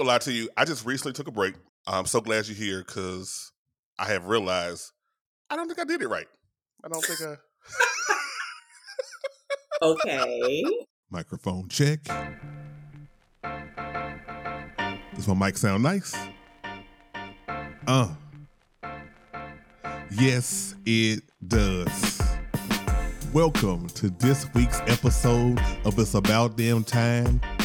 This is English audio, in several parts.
gonna lie to you. I just recently took a break. I'm so glad you're here because I have realized I don't think I did it right. I don't think I. okay. Microphone check. Does my mic sound nice? Uh. Yes, it does. Welcome to this week's episode of It's About Damn Time,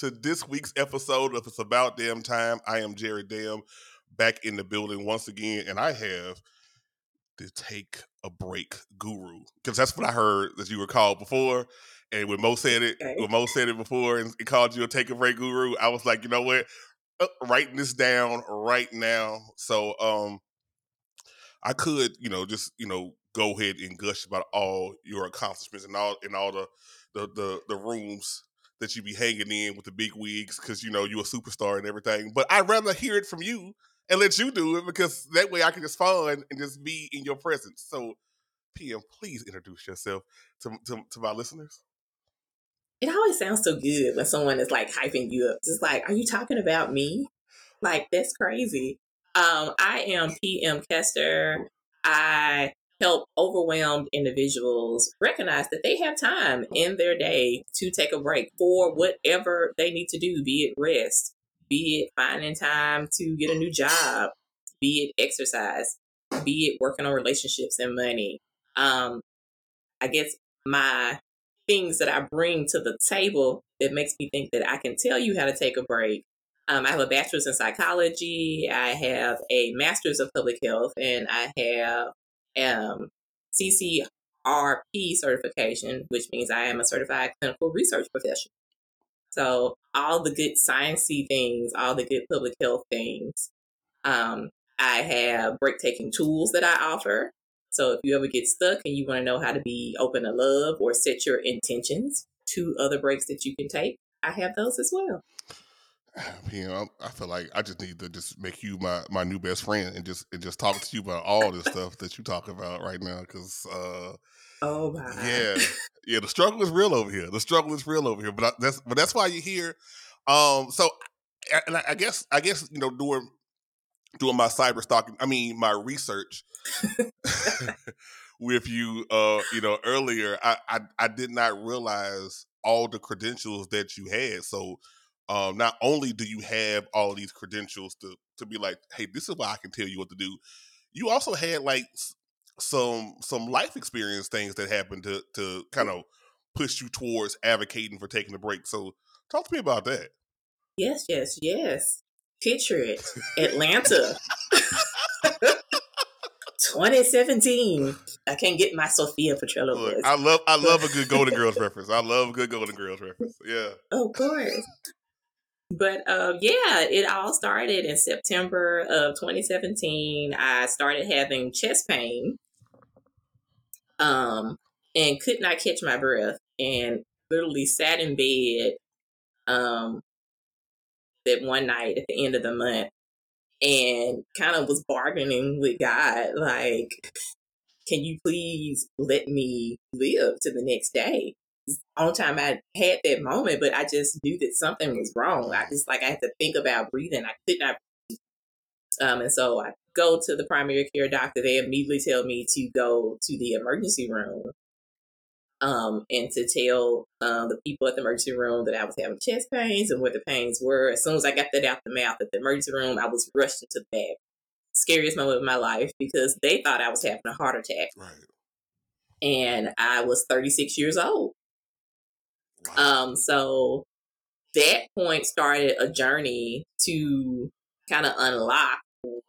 To this week's episode of It's About Damn Time. I am Jerry Dam, back in the building once again, and I have the Take a Break Guru because that's what I heard that you were called before. And when Mo said it, Okay. when Mo said it before and it called you a Take a Break Guru, I was like, you know what? Uh, writing this down right now. So, um, I could, you know, just you know, go ahead and gush about all your accomplishments and all and all the the the, the rooms that you be hanging in with the big wigs because you know you a superstar and everything. But I'd rather hear it from you and let you do it because that way I can just fun and just be in your presence. So, PM, please introduce yourself to to, to my listeners. It always sounds so good when someone is like hyping you up. Just like, are you talking about me? Like, that's crazy. Um, I am PM Kester. I help overwhelmed individuals recognize that they have time in their day to take a break for whatever they need to do, be it rest, be it finding time to get a new job, be it exercise, be it working on relationships and money. Um, I guess my things that I bring to the table that makes me think that I can tell you how to take a break. Um, I have a bachelor's in psychology. I have a master's of public health, and I have um, CCRP certification, which means I am a certified clinical research professional. So all the good sciencey things, all the good public health things. Um, I have break taking tools that I offer. So if you ever get stuck and you want to know how to be open to love or set your intentions to other breaks that you can take, I have those as well. PM, know, I feel like I just need to just make you my my new best friend and just and just talk to you about all this stuff that you talk about right now because. uh Oh my. Yeah, yeah. The struggle is real over here. The struggle is real over here. But I, that's but that's why you're here. Um. So, and I, I guess I guess you know doing doing my cyber stalking. I mean my research with you. Uh. You know earlier, I, I I did not realize all the credentials that you had. So. Um, not only do you have all these credentials to to be like, hey, this is why I can tell you what to do. You also had like some some life experience things that happened to to kind of push you towards advocating for taking a break. So talk to me about that. Yes, yes, yes. Picture it. Atlanta. 2017. I can't get my Sophia Petrillo Look. I love I love a good Golden Girls reference. I love a good Golden Girls reference. Yeah. Of course. But uh, yeah, it all started in September of 2017. I started having chest pain um, and could not catch my breath and literally sat in bed um, that one night at the end of the month and kind of was bargaining with God, like, can you please let me live to the next day? On time I had that moment, but I just knew that something was wrong. I just like I had to think about breathing. I could not breathe. Um, and so I go to the primary care doctor. They immediately tell me to go to the emergency room. Um, and to tell um, the people at the emergency room that I was having chest pains and what the pains were. As soon as I got that out the mouth at the emergency room, I was rushed into the bag. Scariest moment of my life because they thought I was having a heart attack, Right. and I was 36 years old. Wow. Um, so that point started a journey to kind of unlock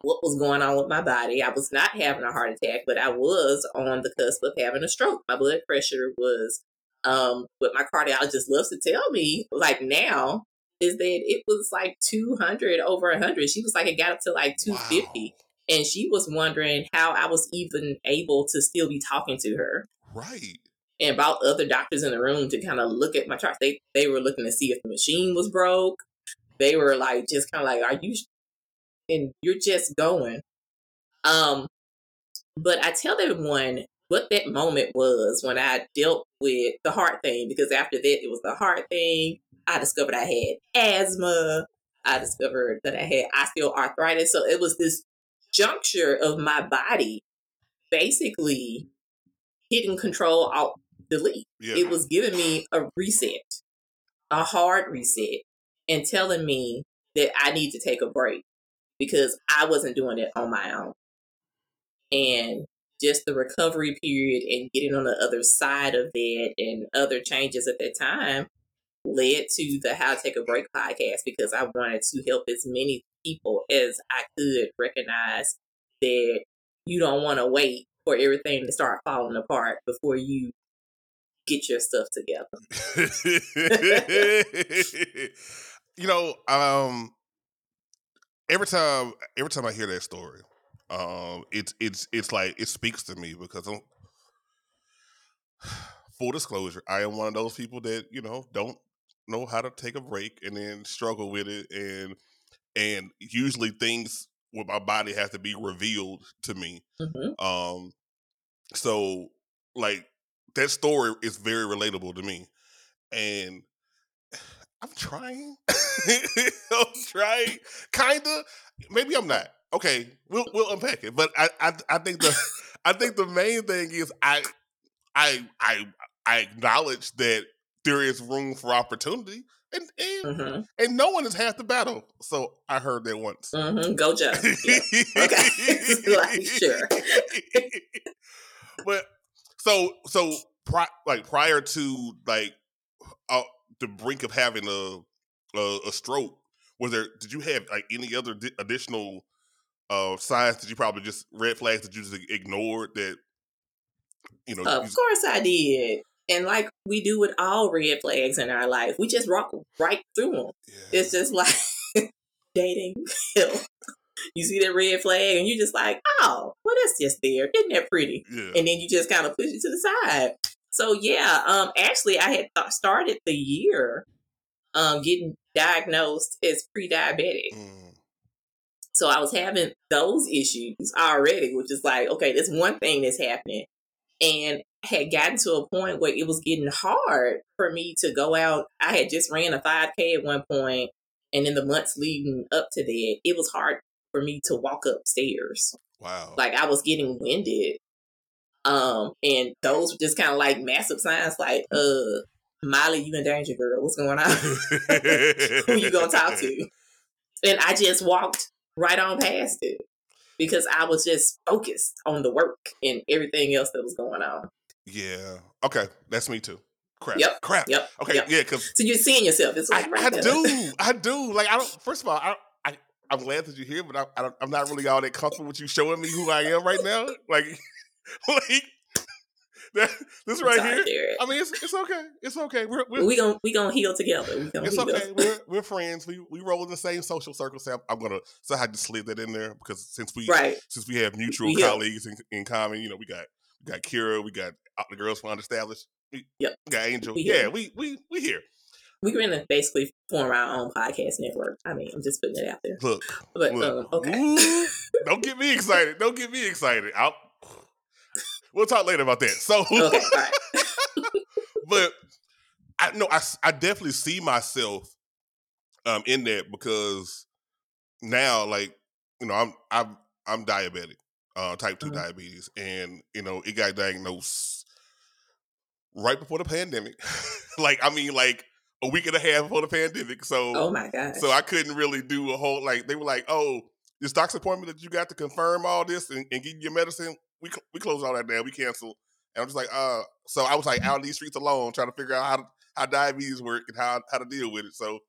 what was going on with my body. I was not having a heart attack, but I was on the cusp of having a stroke. My blood pressure was um what my cardiologist loves to tell me, like now, is that it was like 200 over 100. She was like, it got up to like 250. Wow. And she was wondering how I was even able to still be talking to her. Right. And about other doctors in the room to kind of look at my charts. They they were looking to see if the machine was broke. They were like just kind of like, are you? And you're just going. Um, but I tell everyone what that moment was when I dealt with the heart thing because after that it was the heart thing. I discovered I had asthma. I discovered that I had osteoarthritis. So it was this juncture of my body basically hitting control alt delete. Yeah. It was giving me a reset, a hard reset, and telling me that I need to take a break because I wasn't doing it on my own. And just the recovery period and getting on the other side of that and other changes at that time led to the How to Take a Break podcast because I wanted to help as many people as I could recognize that you don't want to wait for everything to start falling apart before you get your stuff together. you know, um, every time every time I hear that story, um, it's it's it's like it speaks to me because I'm full disclosure, I am one of those people that you know don't know how to take a break and then struggle with it, and and usually things with my body have to be revealed to me. hmm Um, so like that story is very relatable to me, and I'm trying. I'm trying, kinda. Maybe I'm not. Okay, we'll we'll unpack it. But I I, I think the I think the main thing is I I I I acknowledge that there is room for opportunity, and and, hmm and no one is half the battle. So I heard that once. hmm Go Jeff. Yeah. Okay. Like, sure. but so so pri- like prior to like uh, the brink of having a, a a stroke, was there? Did you have like any other di- additional uh signs that you probably just red flags that you just ignored that you know? Of you- course I did. And like we do with all red flags in our life, we just rock right through them. yeah. It's just like dating. you see that red flag and you're just like, oh, well, that's just there. Isn't that pretty? yeah. And then you just kind of push it to the side. So yeah, um, actually, I had th- started the year um, getting diagnosed as pre-diabetic. Mm, So I was having those issues already, which is like, okay, that's one thing that's happening. And had gotten to a point where it was getting hard for me to go out. I had just ran a 5K at one point, and in the months leading up to that, it was hard for me to walk upstairs. wow. Like I was getting winded. Um, and those were just kind of like massive signs like, uh, Molly, you in danger, girl. What's going on? Who you gonna talk to? And I just walked right on past it because I was just focused on the work and everything else that was going on. Yeah. Okay. That's me too. Crap. Yep, Crap. Yep. Okay. yep. Yeah. Because So you're seeing yourself. It's I, like right I do. I do. Like I don't. First of all, I. I'm glad that you're here, but I, I don't, I'm not really all that comfortable with you showing me who I am right now. Like, like that, this right sorry, here. Derek. I mean, it's, it's okay. It's okay. We're, we're we gonna we gonna heal together. We gonna it's heal. okay. We're we're friends. We we roll in the same social circles. So I'm, gonna so I just slid that in there because since we Right. since we have mutual We colleagues in, in common, you know, we got we got Kira, we got uh, the girls from Established. We, Yep. we got Angel. We yeah, we we we here. We're gonna basically form our own podcast network. I mean, I'm just putting it out there. Look, But look. um, okay. Ooh, don't get me excited. Don't get me excited. I'll, we'll talk later about that. So, okay. Right. but I know I, I definitely see myself um in that because now like you know I'm I'm I'm diabetic, uh type 2 Mhm. diabetes and you know it got diagnosed right before the pandemic. like I mean like a week and a half before the pandemic. So Oh my gosh. so I couldn't really do a whole like they were like, oh, this doctor's appointment that you got to confirm all this and, and give you your medicine. We cl- we close all that down. We cancel. And I'm just like, uh, so I was like out in these streets alone trying to figure out how to, how diabetes work and how how to deal with it. So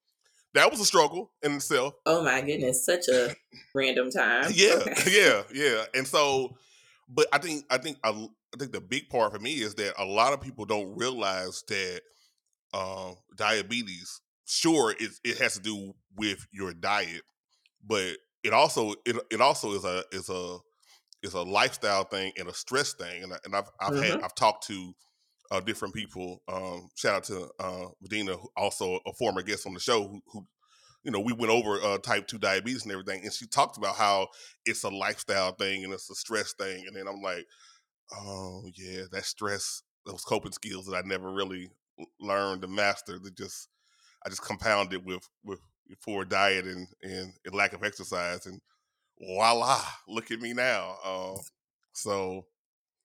that was a struggle in itself. oh my goodness. Such a random time. Yeah, Okay. yeah, yeah. And so, but I think I think I, I think the big part for me is that a lot of people don't realize that um, diabetes sure it it has to do with your diet, but it also it it also is a is a is a lifestyle thing and a stress thing. And, I, and I've I've mm-hmm. had I've talked to uh, different people. Um, shout out to uh, Medina, also a former guest on the show, who, who you know we went over uh, type two diabetes and everything, and she talked about how it's a lifestyle thing and it's a stress thing. And then I'm like, oh yeah, that stress, those coping skills that I never really learned to master. That just I just compounded with with poor diet and, and, and lack of exercise and voila, look at me now. Uh, so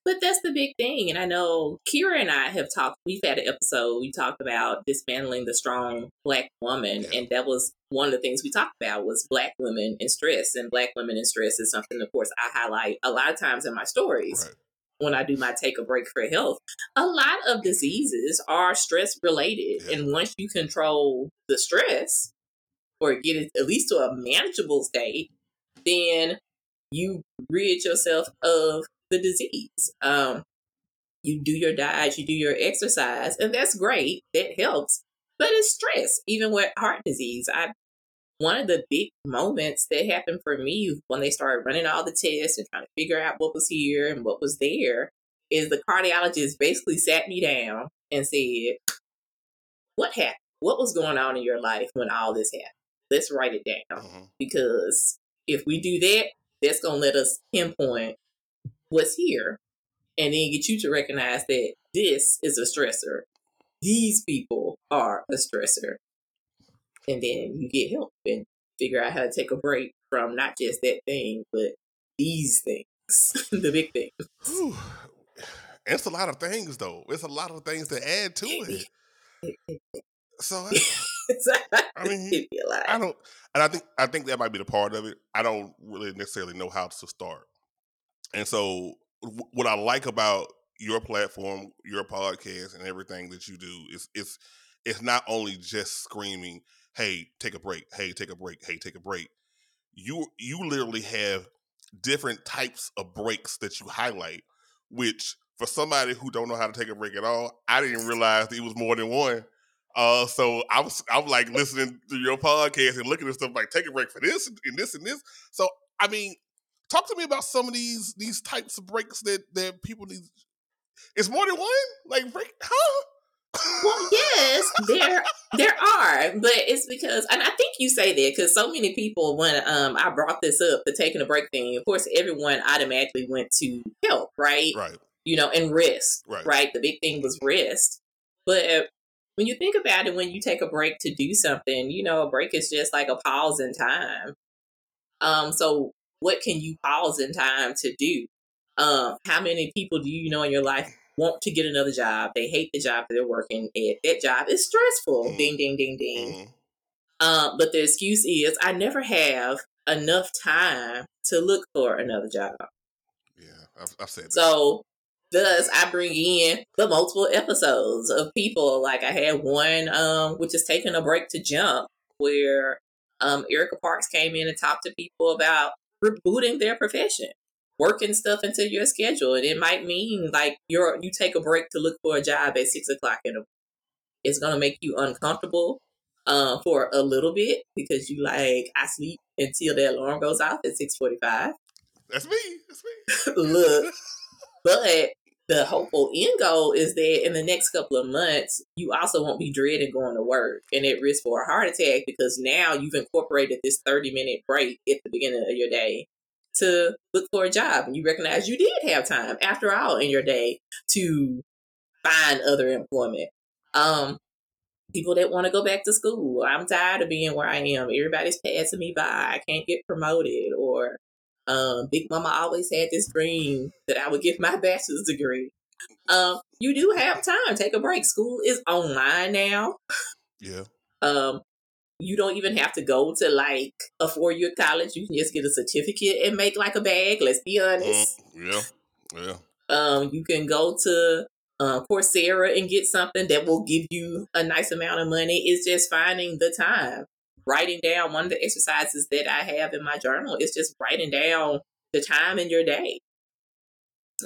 but that's the big thing. And I know Kira and I have talked, we've had an episode, we talked about dismantling the strong black woman. Yeah. And that was one of the things we talked about was black women and stress. And black women and stress is something, of course, I highlight a lot of times in my stories. Right. When I do my take a break for health, a lot of diseases are stress related. Yeah. And once you control the stress or get it at least to a manageable state, then you rid yourself of the disease. Um, you do your diet, you do your exercise, and that's great. That helps. But it's stress, even with heart disease. I one of the big moments that happened for me when they started running all the tests and trying to figure out what was here and what was there is the cardiologist basically sat me down and said, What happened? What was going on in your life when all this happened? Let's write it down. Mm-hmm. Because if we do that, that's going to let us pinpoint what's here and then get you to recognize that this is a stressor. These people are a stressor. And then you get help and figure out how to take a break from not just that thing, but these things, the big things. Whew. It's a lot of things, though. It's a lot of things to add to it. so, I mean, I don't, and I think I think that might be the part of it. I don't really necessarily know how to start. And so, what I like about your platform, your podcast, and everything that you do is it's it's not only just screaming, "Hey, take a break! Hey, take a break! Hey, take a break!" You you literally have different types of breaks that you highlight, which for somebody who don't know how to take a break at all, I didn't realize it was more than one. Uh, so I was I'm like listening to your podcast and looking at stuff like take a break for this and this and this. So I mean, Talk to me about some of these these types of breaks that that people need. It's more than one. Like break, huh? Well, yes, there there are, but it's because, and I think you say that because so many people, when um I brought this up, the taking a break thing, of course, everyone automatically went to help, right? Right. You know, and rest, right? right? The big thing was rest, but when you think about it, when you take a break to do something, you know, a break is just like a pause in time. Um, so what can you pause in time to do? Um, how many people do you know in your life want to get another job? They hate the job that they're working at. That job is stressful. Mm-hmm. Ding, ding, ding, ding. Mm-hmm. Um, but the excuse is, I never have enough time to look for another job. Yeah, I've, I've said that. So, thus, I bring in the multiple episodes of people. Like I had one, um, which is taking a break to jump, where um, Erica Parks came in and talked to people about rebooting their profession, working stuff into your schedule. And it might mean like you're you take a break to look for a job at six o'clock in the it's gonna make you uncomfortable uh, for a little bit because you like I sleep until the alarm goes off at six forty five. That's me. That's me. look, but the hopeful end goal is that in the next couple of months, you also won't be dreading going to work and at risk for a heart attack because now you've incorporated this 30 minute break at the beginning of your day to look for a job. And you recognize you did have time, after all, in your day to find other employment. Um, people that want to go back to school. I'm tired of being where I am. Everybody's passing me by. I can't get promoted or um, Big Mama always had this dream that I would get my bachelor's degree. Um, you do have time. Take a break. School is online now. Yeah. Um, you don't even have to go to like a four year college. You can just get a certificate and make like a bag. Let's be honest. yeah. Yeah. Um, you can go to uh, Coursera and get something that will give you a nice amount of money. It's just finding the time writing down one of the exercises that I have in my journal is just writing down the time in your day.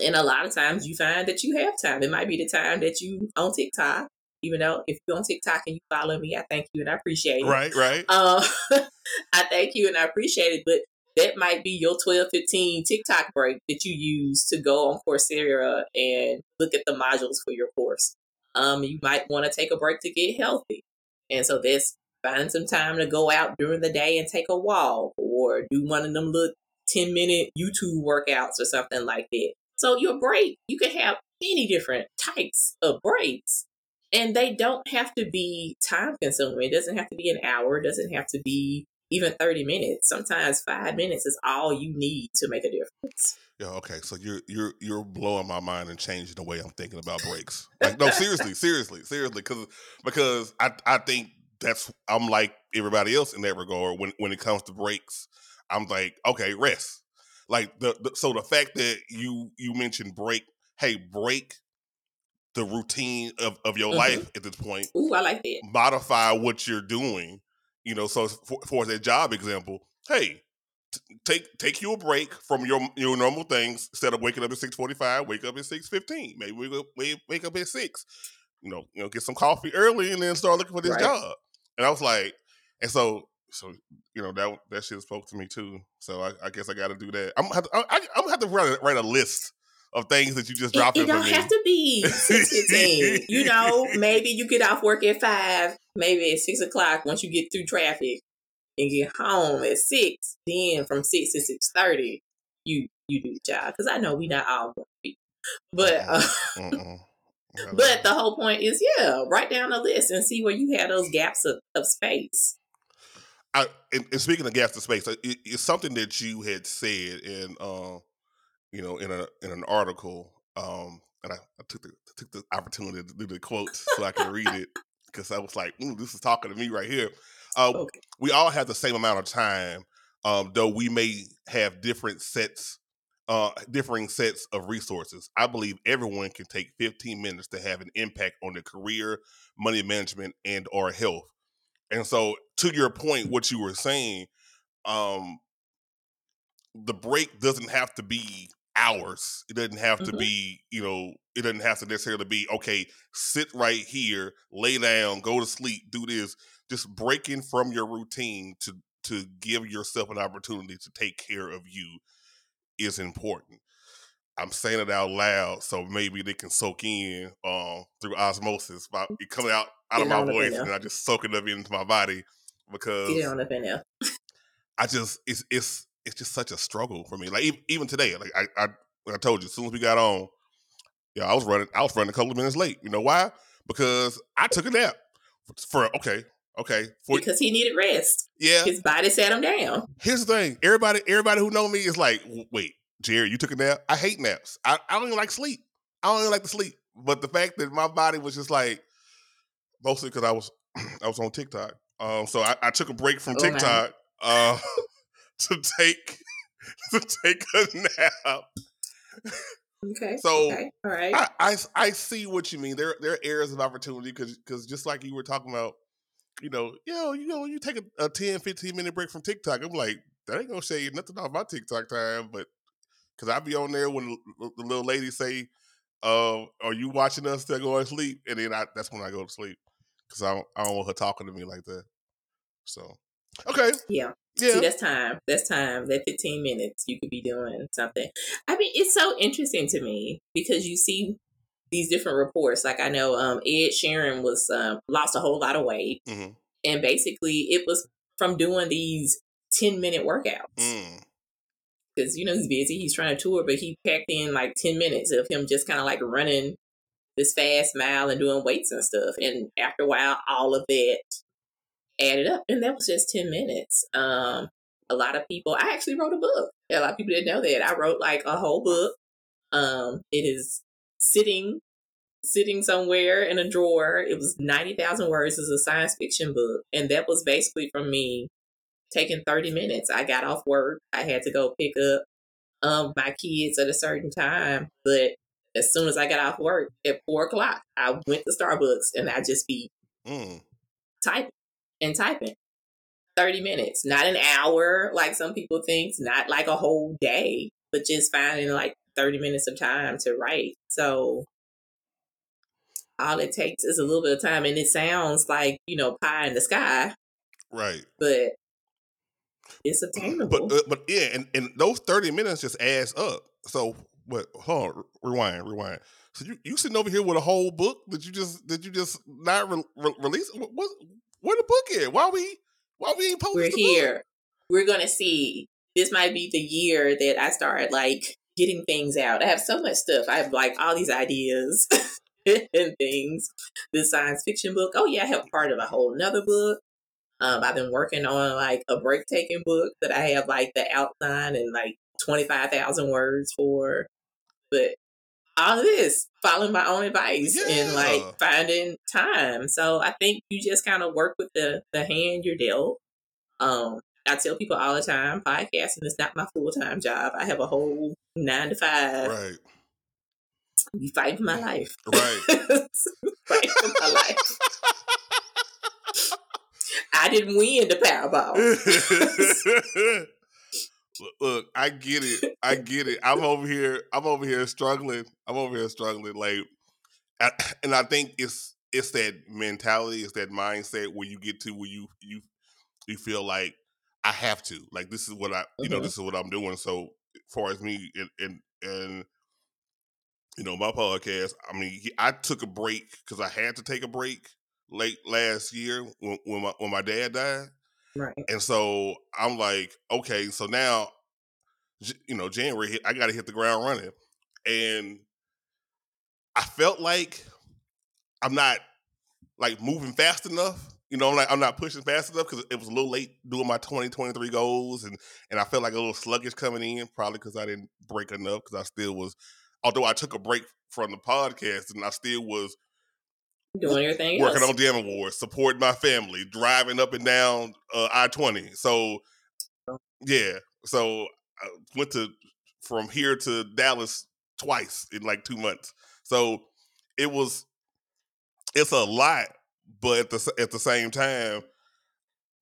And a lot of times you find that you have time. It might be the time that you on TikTok. Even though if you're on TikTok and you follow me, I thank you and I appreciate it. Right, right. Uh, I thank you and I appreciate it. But that might be your 12, 15 TikTok break that you use to go on Coursera and look at the modules for your course. Um, you might want to take a break to get healthy. And so that's finding some time to go out during the day and take a walk or do one of them little 10 minute YouTube workouts or something like that. So your break, you can have many different types of breaks and they don't have to be time consuming. It doesn't have to be an hour. It doesn't have to be even 30 minutes. Sometimes five minutes is all you need to make a difference. Yeah, okay. So you're you're you're blowing my mind and changing the way I'm thinking about breaks. Like no, seriously, seriously, seriously, because because I I think that's I'm like everybody else in that regard. When when it comes to breaks, I'm like, okay, rest. Like the, the so the fact that you you mentioned break, hey, break the routine of, of your mm-hmm. life at this point. Ooh, I like that. Modify what you're doing. You know, so for, for that job example, hey, t- take take you a break from your your normal things. Instead of waking up at six forty five, wake up at six fifteen. Maybe wake up, wake up at six. You know, you know, get some coffee early and then start looking for this right. job. And I was like, and so so you know that that shit spoke to me too. So I, I guess I got to do that. I'm gonna have to, I, am gonna have to write a, write a list of things that you just dropped. It, it don't have to be six fifteen. you know, maybe you get off work at five, maybe at six o'clock once you get through traffic and get home at six. Then from six to six thirty, you you do the job because I know we not all going to be, but. Uh, but the whole point is, yeah, write down a list and see where you have those gaps of, of space. I, and, and, speaking of gaps of space, it, it's something that you had said and uh, you know, in a in an article, um, and I, I took the I took the opportunity to do the quote so I could read it because I was like, this is talking to me right here. Uh, okay. We all have the same amount of time, um, though we may have different sets, uh, differing sets of resources. I believe everyone can take 15 minutes to have an impact on their career, money management, and or health. And so, to your point, what you were saying, um, the break doesn't have to be hours. It doesn't have mm-hmm. to be, you know, it doesn't have to necessarily be, okay, sit right here, lay down, go to sleep, do this. Just breaking from your routine to to give yourself an opportunity to take care of you is important. I'm saying it out loud so maybe they can soak in um, through osmosis by it coming out out of my voice and I just soak it up into my body because Get it on up. I just it's it's it's just such a struggle for me. Like even, today, like I, I I told you, as soon as we got on, yeah, I was running I was running a couple of minutes late. You know why? Because I took a nap for okay, okay, for, because he needed rest. Yeah, his body sat him down. Here's the thing: everybody, everybody who know me is like, wait, Jerry, you took a nap. I hate naps. I, I don't even like sleep. I don't even like to sleep. But the fact that my body was just like, mostly because I was I was on TikTok. Um, so I, I took a break from oh, TikTok uh, to take to take a nap. Okay. So okay. all right, I, I, I see what you mean. There there are areas of opportunity because because just like you were talking about, you know, you know, you know, you take a, a 10, 15 minute break from TikTok. I'm like, that ain't gonna shave nothing off my TikTok time, but because I be on there when the, the little lady say, uh, "Are you watching us to go to sleep?" And then I, that's when I go to sleep because I don't, I don't want her talking to me like that. So, okay, yeah. Yeah. See, that's time. That's time. That 15 minutes, you could be doing something. I mean, it's so interesting to me because you see these different reports. Like I know um, Ed Sheeran was um, lost a whole lot of weight, mm-hmm. and basically it was from doing these 10 minute workouts. Mm because you know he's busy. He's trying to tour, but he packed in like ten minutes of him just kind of like running this fast mile and doing weights and stuff. And after a while, all of that added up, and that was just ten minutes. Um, a lot of people. I actually wrote a book. A lot of people didn't know that I wrote like a whole book. Um, it is sitting sitting somewhere in a drawer. It was 90,000 words. It's a science fiction book. And that was basically from me taking 30 minutes. I got off work. I had to go pick up um, my kids at a certain time. But as soon as I got off work at four o'clock, I went to Starbucks and I just be mm. typing and typing. 30 minutes, not an hour like some people think, not like a whole day, but just finding like 30 minutes of time to write. So all it takes is a little bit of time, and it sounds like you know pie in the sky, right? But it's obtainable. But uh, but yeah, and, and those thirty minutes just adds up. So what? Hold on, rewind, rewind. So you you sitting over here with a whole book that you just that you just not re- re- release? What, what where the book is? Why we why we ain't posting? We're here. Book? We're gonna see. This might be the year that I start like getting things out. I have so much stuff. I have like all these ideas and things. The science fiction book. Oh yeah, I have part of a whole another book. Um, I've been working on like a break taking book that I have like the outline and like twenty five thousand words for. But all of this following my own advice yeah. and like finding time. So I think you just kind of work with the the hand you're dealt. Um, I tell people all the time, podcasting is not my full time job. I have a whole nine to five. Right. Be fighting for my life. Right. fighting for my life. I didn't win the Powerball. Look, I get it. I get it. I'm over here. I'm over here struggling. I'm over here struggling. Like, and I think it's it's that mentality, it's that mindset where you get to where you you you feel like I have to. Like this is what I you mm-hmm. know this is what I'm doing. So far as me and and, and you know my podcast, I mean I took a break because I had to take a break late last year when when my when my dad died. Right. And so I'm like, okay, so now, you know, January, I got to hit the ground running. And I felt like I'm not like moving fast enough. You know, I'm like I'm not pushing fast enough because it was a little late doing my 2023 goals, and and I felt like a little sluggish coming in, probably because I didn't break enough. Because I still was, although I took a break from the podcast, and I still was doing your thing, working else. on Damn Awards, supporting my family, driving up and down uh, I twenty. So oh. yeah, so I went to from here to Dallas twice in like two months. So it was it's a lot, but at the at the same time,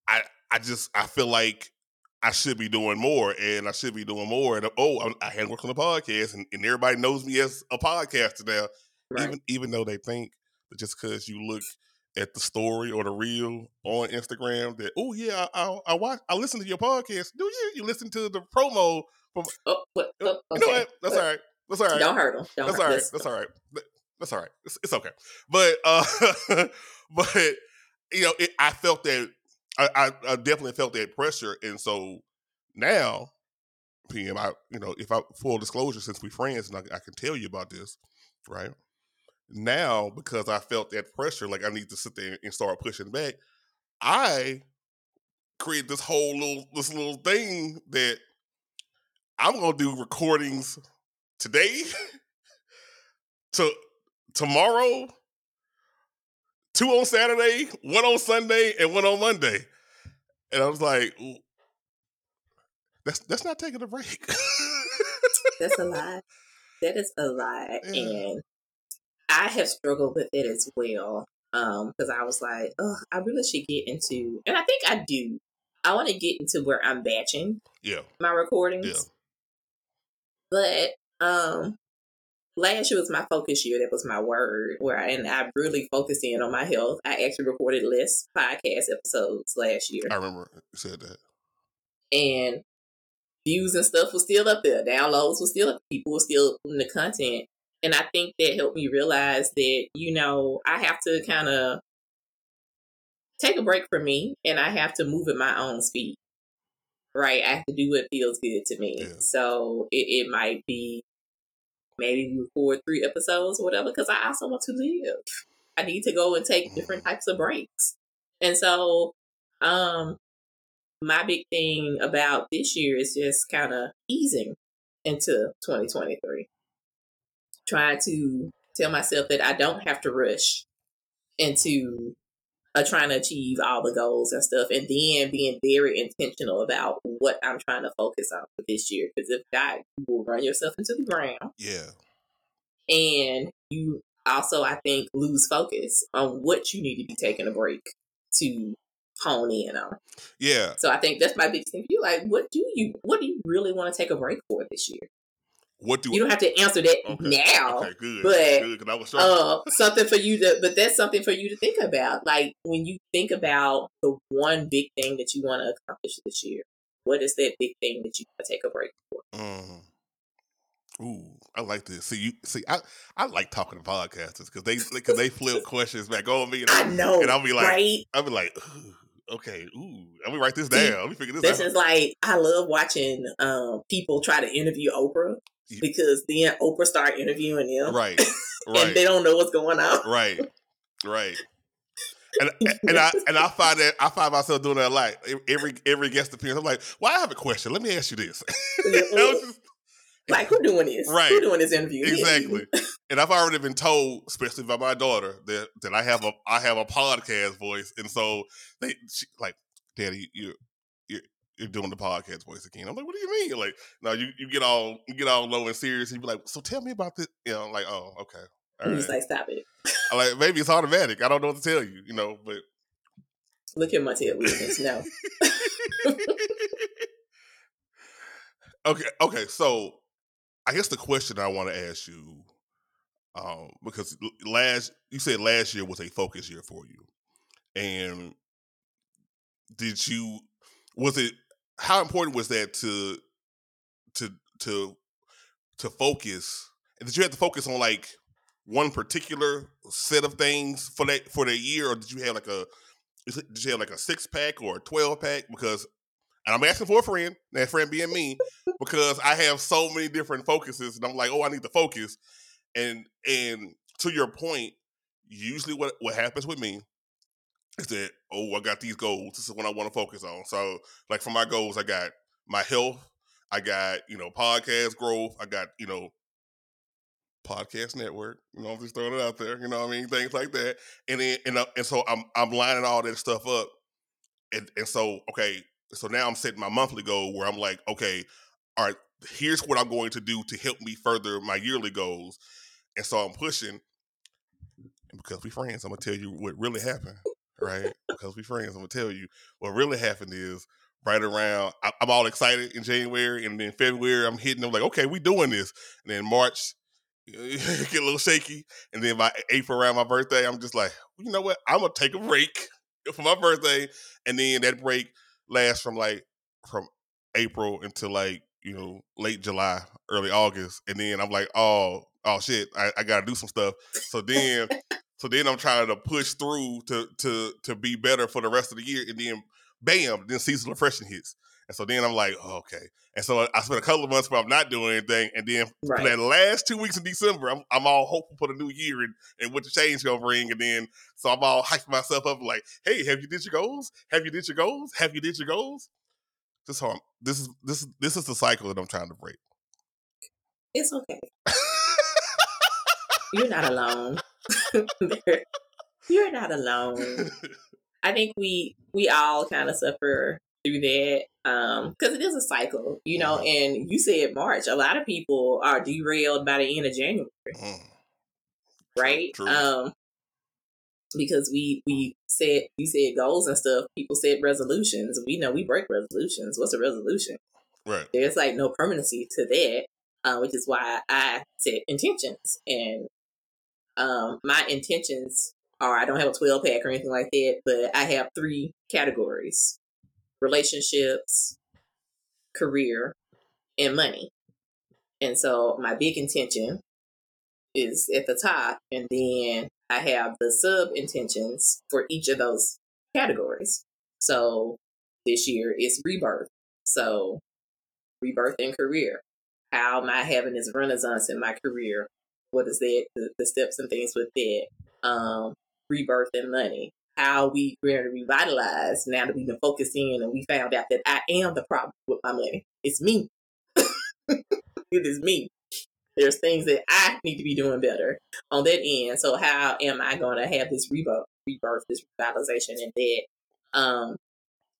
I I just I feel like I should be doing more, and I should be doing more. And oh, I, I had worked on the podcast, and, and everybody knows me as a podcaster now. Right. Even even though they think just because you look at the story or the reel on Instagram that oh yeah I, I, I watch I listen to your podcast. Do you? You listen to the promo from? Oh, what, oh, okay. You know what? That's all right. That's all right. Don't hurt them. Don't That's hurt all right. That's all right. That's all right. It's, it's okay. But uh, but you know, it, I felt that I, I, I definitely felt that pressure, and so now PM, I you know, if I full disclosure, since we friends, and I, I can tell you about this, right? Now because I felt that pressure, like I need to sit there and start pushing back, I create this whole little this little thing that I'm gonna do recordings today to tomorrow, two on Saturday, one on Sunday, and one on Monday. And I was like, that's that's not taking a break. that's a lie. That is a lie. Yeah. And I have struggled with it as well. Um, because I was like, oh, I really should get into, and I think I do. I want to get into where I'm batching, yeah, my recordings. Yeah. But um, last year was my focus year. That was my word. Where I, and I really focused in on my health. I actually recorded less podcast episodes last year. I remember you said that. And views and stuff was still up there. Downloads was still up. People were still putting the content. And I think that helped me realize that, you know, I have to kind of take a break from me and I have to move at my own speed. Right? I have to do what feels good to me. Yeah. So it, it might be maybe record three episodes or whatever, because I also want to live. I need to go and take different mm-hmm. types of breaks. And so, um, my big thing about this year is just kind of easing into 2023 trying to tell myself that I don't have to rush into uh, trying to achieve all the goals and stuff, and then being very intentional about what I'm trying to focus on for this year. Because if not, you will run yourself into the ground. Yeah. And you also, I think, lose focus on what you need to be taking a break to hone in on. Yeah. So I think that's my biggest thing for you. Like, what do you, what do you really want to take a break for this year? What do you don't have to answer that Okay. now. Okay, good. but, good, I was. Uh, something for you to, but that's something for you to think about. Like when you think about the one big thing that you want to accomplish this year, what is that big thing that you want to take a break for? Mm. Ooh, I like this. See, you see, I, I like talking to podcasters because they because they flip questions back on me, and I I, know, and I'll be like, right? I'll be like, okay, ooh, let me write this down. Let me figure this This out. This is like I love watching um, people try to interview Oprah. Because then Oprah start interviewing them, right, and they don't know what's going on. right, right. And, and I and I find that I find myself doing that a lot. Every every guest appearance, I'm like, "Well, I have a question. Let me ask you this." Just- like who doing this? Right. Who doing this interview? exactly. And I've already been told, especially by my daughter, that that I have a I have a podcast voice, and so they she, like, Daddy, you you you're doing the podcast voice again. I'm like, what do you mean? Like, no, you, you get all you get all low and serious, and you be like, so tell me about this. You know, I'm like, oh, okay, all right. like, stop it. I'm like, maybe it's automatic. I don't know what to tell you, you know, but Look at my tail Williams. No. okay, okay. So, I guess the question I want to ask you, um, because last you said last year was a focus year for you, and did you was it how important was that to to to to focus? Did you have to focus on like one particular set of things for that for the year, or did you have like a did you have like a six pack or a twelve pack? Because and I'm asking for a friend, that friend being me, because I have so many different focuses, and I'm like, oh, I need to focus. And and to your point, usually what what happens with me is that oh, I got these goals. This is what I want to focus on. So like for my goals, I got my health, I got you know podcast growth, I got you know podcast network. You know, I'm just throwing it out there. You know, what I mean things like that. And then and uh, and so I'm I'm lining all that stuff up, and and so okay, so now I'm setting my monthly goal where I'm like, okay, all right, here's what I'm going to do to help me further my yearly goals, and so I'm pushing. And because we friends, I'm gonna tell you what really happened, right? because we friends, I'm gonna tell you what really happened is right around. I, I'm all excited in January, and then February I'm hitting. I'm like, okay, we doing this, and then March get a little shaky, and then by April around my birthday, I'm just like, you know what? I'm gonna take a break for my birthday, and then that break lasts from like from April until like you know late July, early August, and then I'm like, oh, oh shit, I, I gotta do some stuff. So then, so then I'm trying to push through to to to be better for the rest of the year, and then bam, then seasonal depression hits, and so then I'm like, oh, okay, and so I spent a couple of months where I'm not doing anything, and then for that last two weeks in December, I'm I'm all hopeful for the new year and, and what the change gonna bring, and then so I'm all hyping myself up like, hey, have you did your goals? Have you did your goals? Have you did your goals? This how I'm, this is this is this is the cycle that I'm trying to break. It's okay. You're not alone. You're not alone. I think we we all kind of suffer through that um because it is a cycle, you know. And you said March. A lot of people are derailed by the end of January, Mm. right? true. Um, because we we said you said goals and stuff. People said resolutions. We know we break resolutions. What's a resolution? right. there's like no permanency to that, uh, which is why I set intentions. And um, my intentions are I don't have a 12 pack or anything like that, but I have three categories relationships, career, and money. And so my big intention is at the top, and then I have the sub intentions for each of those categories. So this year is rebirth. So rebirth and career. How am I having this renaissance in my career? What is that? The, the steps and things with that. Um, rebirth and money. How we going to revitalize now that we've been focused in and we found out that I am the problem with my money. It's me. it is me. There's things that I need to be doing better on that end. So how am I going to have this rebirth, rebirth, this revitalization and that? Um,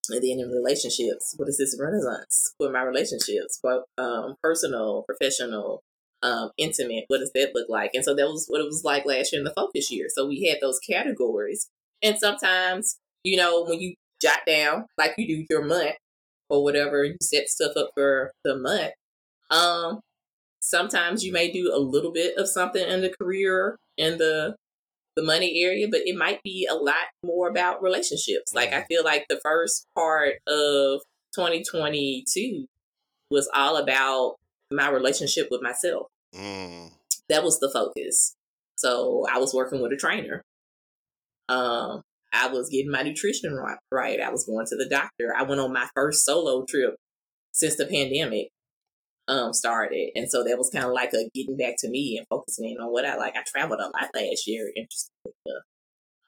and then in relationships, what is this renaissance for my relationships, both um, personal, professional, um, intimate? What does that look like? And so that was what it was like last year in the focus year. So we had those categories, and sometimes you know when you jot down like you do your month or whatever, you set stuff up for the month. Um, sometimes you may do a little bit of something in the career in the the money area, but it might be a lot more about relationships. Like I feel like the first part of 2022 was all about my relationship with myself. Mm. That was the focus. So I was working with a trainer. Um, I was getting my nutrition right. I was going to the doctor. I went on my first solo trip since the pandemic um started. And so that was kind of like a getting back to me and focusing on what I like. I traveled a lot last year, interesting stuff.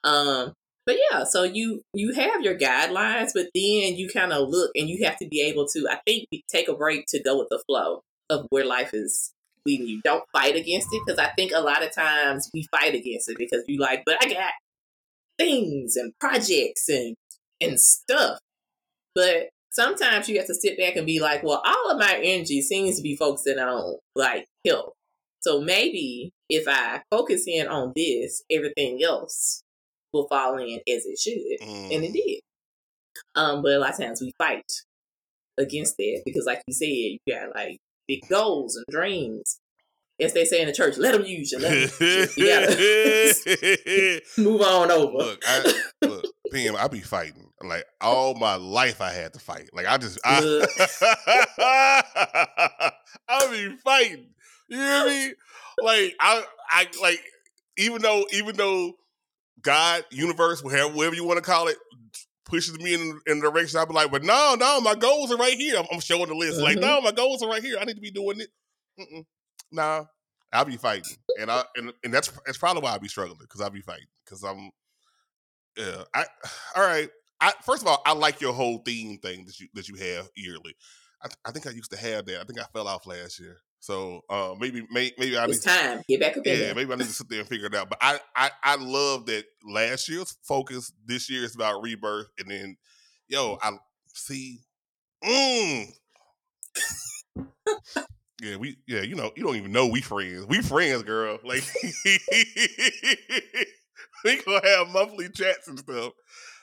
Um, but yeah, so you you have your guidelines, but then you kind of look and you have to be able to, I think, take a break to go with the flow of where life is leading you. Don't fight against it because I think a lot of times we fight against it because you like, but I got things and projects and and stuff. But sometimes you have to sit back and be like, well, all of my energy seems to be focusing on like health. So maybe if I focus in on this, everything else will fall in as it should. Mm. And it did. Um, but a lot of times we fight against that because like you said, you got like big goals and dreams. As they say in the church, let them use you. Let them use you. you gotta move on over. Look, I, look, Pam, I be fighting. Like all my life, I had to fight. Like I just, I, I be fighting. You hear me? Like I, I like even though, even though God, universe, whatever, whatever you want to call it, pushes me in, in the direction, I'll be like, but no, no, my goals are right here. I'm, I'm showing the list. Mm-hmm. Like, no, my goals are right here. I need to be doing it. Mm-mm. Nah, I'll be fighting, and I and, and that's that's probably why I be struggling because I'll be fighting because I'm yeah. I all right. I first of all, I like your whole theme thing that you that you have yearly. I, I think I used to have that. I think I fell off last year. So uh, maybe may, maybe I it's need time get back up. Yeah, maybe I need to sit there and figure it out. But I, I I love that last year's focus. This year is about rebirth, and then yo, I see. Mm. yeah, we yeah, you know, you don't even know we friends. We friends, girl. Like we gonna have monthly chats and stuff.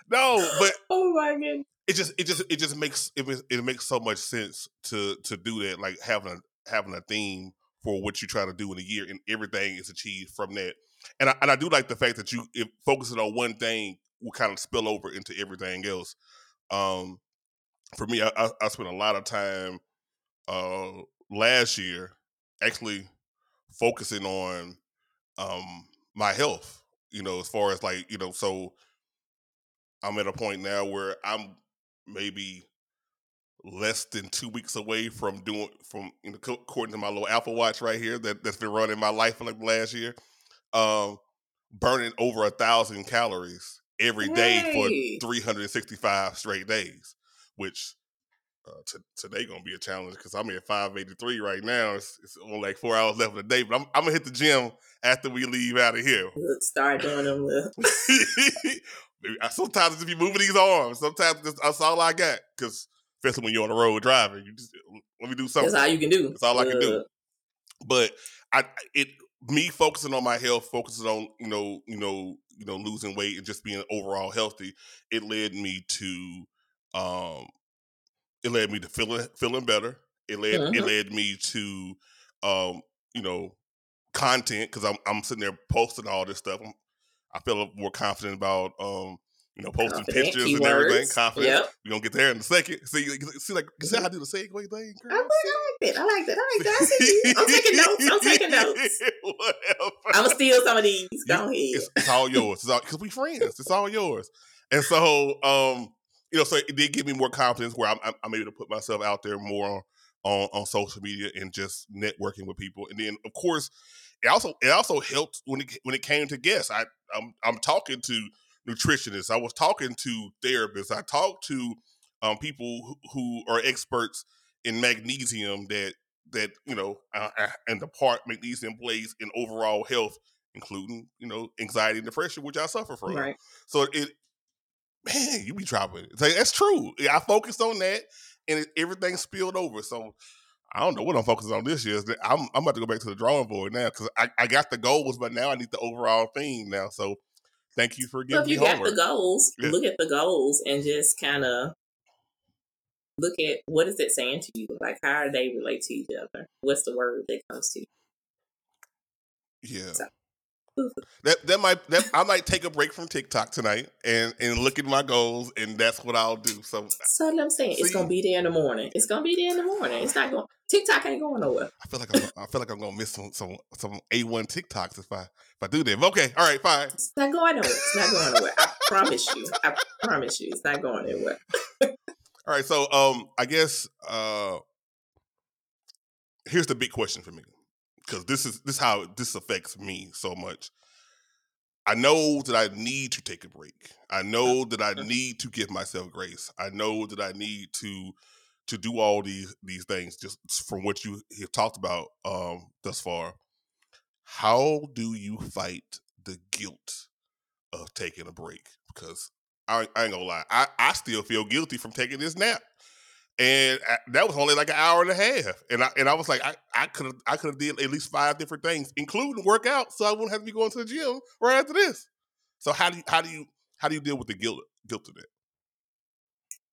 No, but oh my god, it just it just it just makes it it makes so much sense to to do that. Like having a having a theme for what you try to do in a year, and everything is achieved from that. And I, and I do like the fact that you if focusing on one thing will kind of spill over into everything else. Um, for me, I, I, I spent a lot of time uh, last year actually focusing on um, my health you know, as far as like, you know, so I'm at a point now where I'm maybe less than two weeks away from doing from you know, according to my little Apple Watch right here that that's been running my life for like the last year, um, burning over a thousand calories every day hey. for 365 straight days, which uh, t- today gonna be a challenge because I'm at 583 right now. It's, it's, only like four hours left of the day, but I'm, I'm gonna hit the gym after we leave out of here. start doing them. sometimes just be moving these arms. Sometimes that's all I got because especially when you're on the road driving, you just let me do something. That's all you can do. That's all I can do. But I it me focusing on my health, focusing on you know you know you know losing weight and just being overall healthy, it led me to um it led me to feeling feeling better. It led mm-hmm. it led me to um, you know content because I'm I'm sitting there posting all this stuff. I'm, i feel more confident about um, you know posting confident, pictures keywords. and everything. Confident. Yep. We're gonna get there in a second. See, see, like see how I do the segue thing. Girl? I, like it. I like it. I like that. I see you. I'm taking notes. I'm taking notes. Whatever. I'm gonna steal some of these. Go ahead. It's, it's all yours. It's all because we friends. It's all yours. And so, um, you know, so it did give me more confidence where I'm, I'm able to put myself out there more on, on social media and just networking with people. And then, of course, it also it also helped when it when it came to guests. I I'm, I'm talking to nutritionists. I was talking to therapists. I talked to um, people who, who are experts in magnesium that that you know uh, uh, and the part magnesium plays in overall health including you know anxiety and depression which i suffer from right. so it man, you be dropping. It's like, that's true. I focused on that, and it, everything spilled over. So I don't know what I'm focusing on this year. I'm I'm about to go back to the drawing board now because I, I got the goals, but now I need the overall theme now. So thank you for giving so if you me got the goals, yeah. look at the goals and just kind of look at what is it saying to you? Like how do they relate to each other? What's the word that comes to you? Yeah. So- That that might that I might take a break from TikTok tonight and and look at my goals and that's what I'll do. So So I'm saying, it's gonna be there in the morning. It's gonna be there in the morning. It's not going. TikTok ain't going nowhere. I feel like I'm, I feel like I'm gonna miss some some some A one TikToks if I if I do. But okay, all right, fine. It's not going nowhere. It's not going nowhere. I promise you. I promise you, it's not going anywhere. All right, so um, I guess uh, here's the big question for me because this is this is how this affects me so much. I know that I need to take a break. I know that I need to give myself grace. I know that I need to to do all these these things just from what you have talked about um thus far. How do you fight the guilt of taking a break? Because I, I ain't gonna lie, I, I still feel guilty from taking this nap, and I, that was only like an hour and a half. And I and I was like, I I could have I could have did at least five different things, including work out, so I wouldn't have to be going to the gym right after this. So how do you how do you how do you deal with the guilt guilt of that?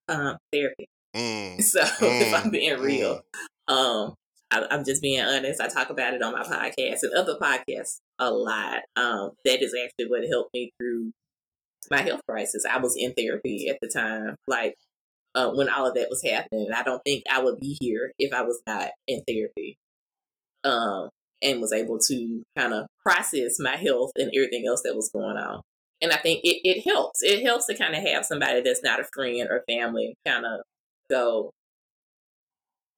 Um, therapy. Mm, So if I'm being mm, real, um, I, I'm just being honest. I talk about it on my podcast and other podcasts a lot. Um, that is actually what helped me through my health crisis. I was in therapy at the time, like uh, when all of that was happening. I don't think I would be here if I was not in therapy. Um, and was able to kind of process my health and everything else that was going on. And I think it, it helps. It helps to kind of have somebody that's not a friend or family kind of go,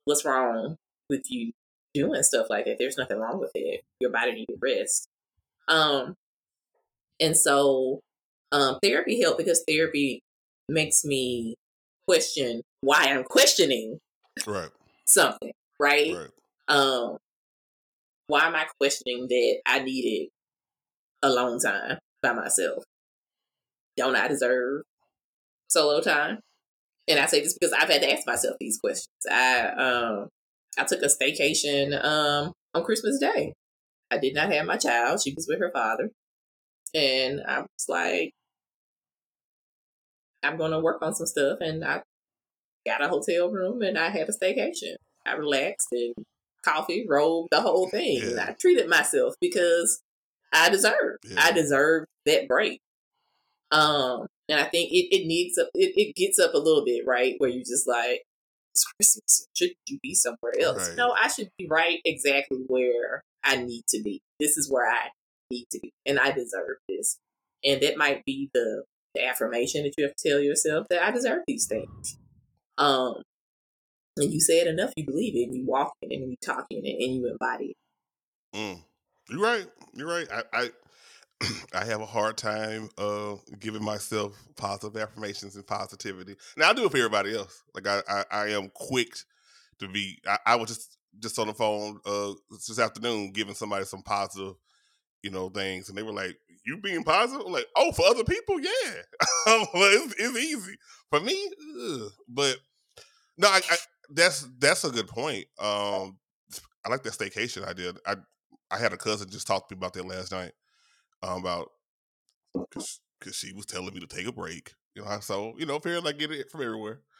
what's wrong with you doing stuff like that? There's nothing wrong with it. Your body needs rest. Um, and so um, therapy helped because therapy makes me question why I'm questioning right, something, right? right, Um, why am I questioning that I needed alone time by myself? Don't I deserve solo time? And I say this because I've had to ask myself these questions. I um I took a staycation um on Christmas Day. I did not have my child; she was with her father, and I was like, I'm going to work on some stuff, and I got a hotel room, and I had a staycation. I relaxed and coffee, rolled the whole thing. Yeah. I treated myself because I deserve. Yeah. I deserve that break. Um, and I think it, it needs up it, it gets up a little bit, right? Where you just like, it's Christmas. Should you be somewhere else? Right. No, I should be right exactly where I need to be. This is where I need to be. And I deserve this. And that might be the, the affirmation that you have to tell yourself that I deserve these things. Um and you say it enough, you believe it, you walk it, and you talk it, and, and you embody it. Mm. You're right. You're right. I, I I have a hard time uh giving myself positive affirmations and positivity. Now I do it for everybody else. Like I I, I am quick to be. I, I was just just on the phone uh this afternoon giving somebody some positive you know things, and they were like, "You being positive?" I'm like, "Oh, for other people, yeah. it's, it's easy for me." Ugh. But no, I, I, that's that's a good point. Um, I like that staycation idea. I I had a cousin just talk to me about that last night. Um, about because she was telling me to take a break. You know, so you know, apparently I get it from everywhere.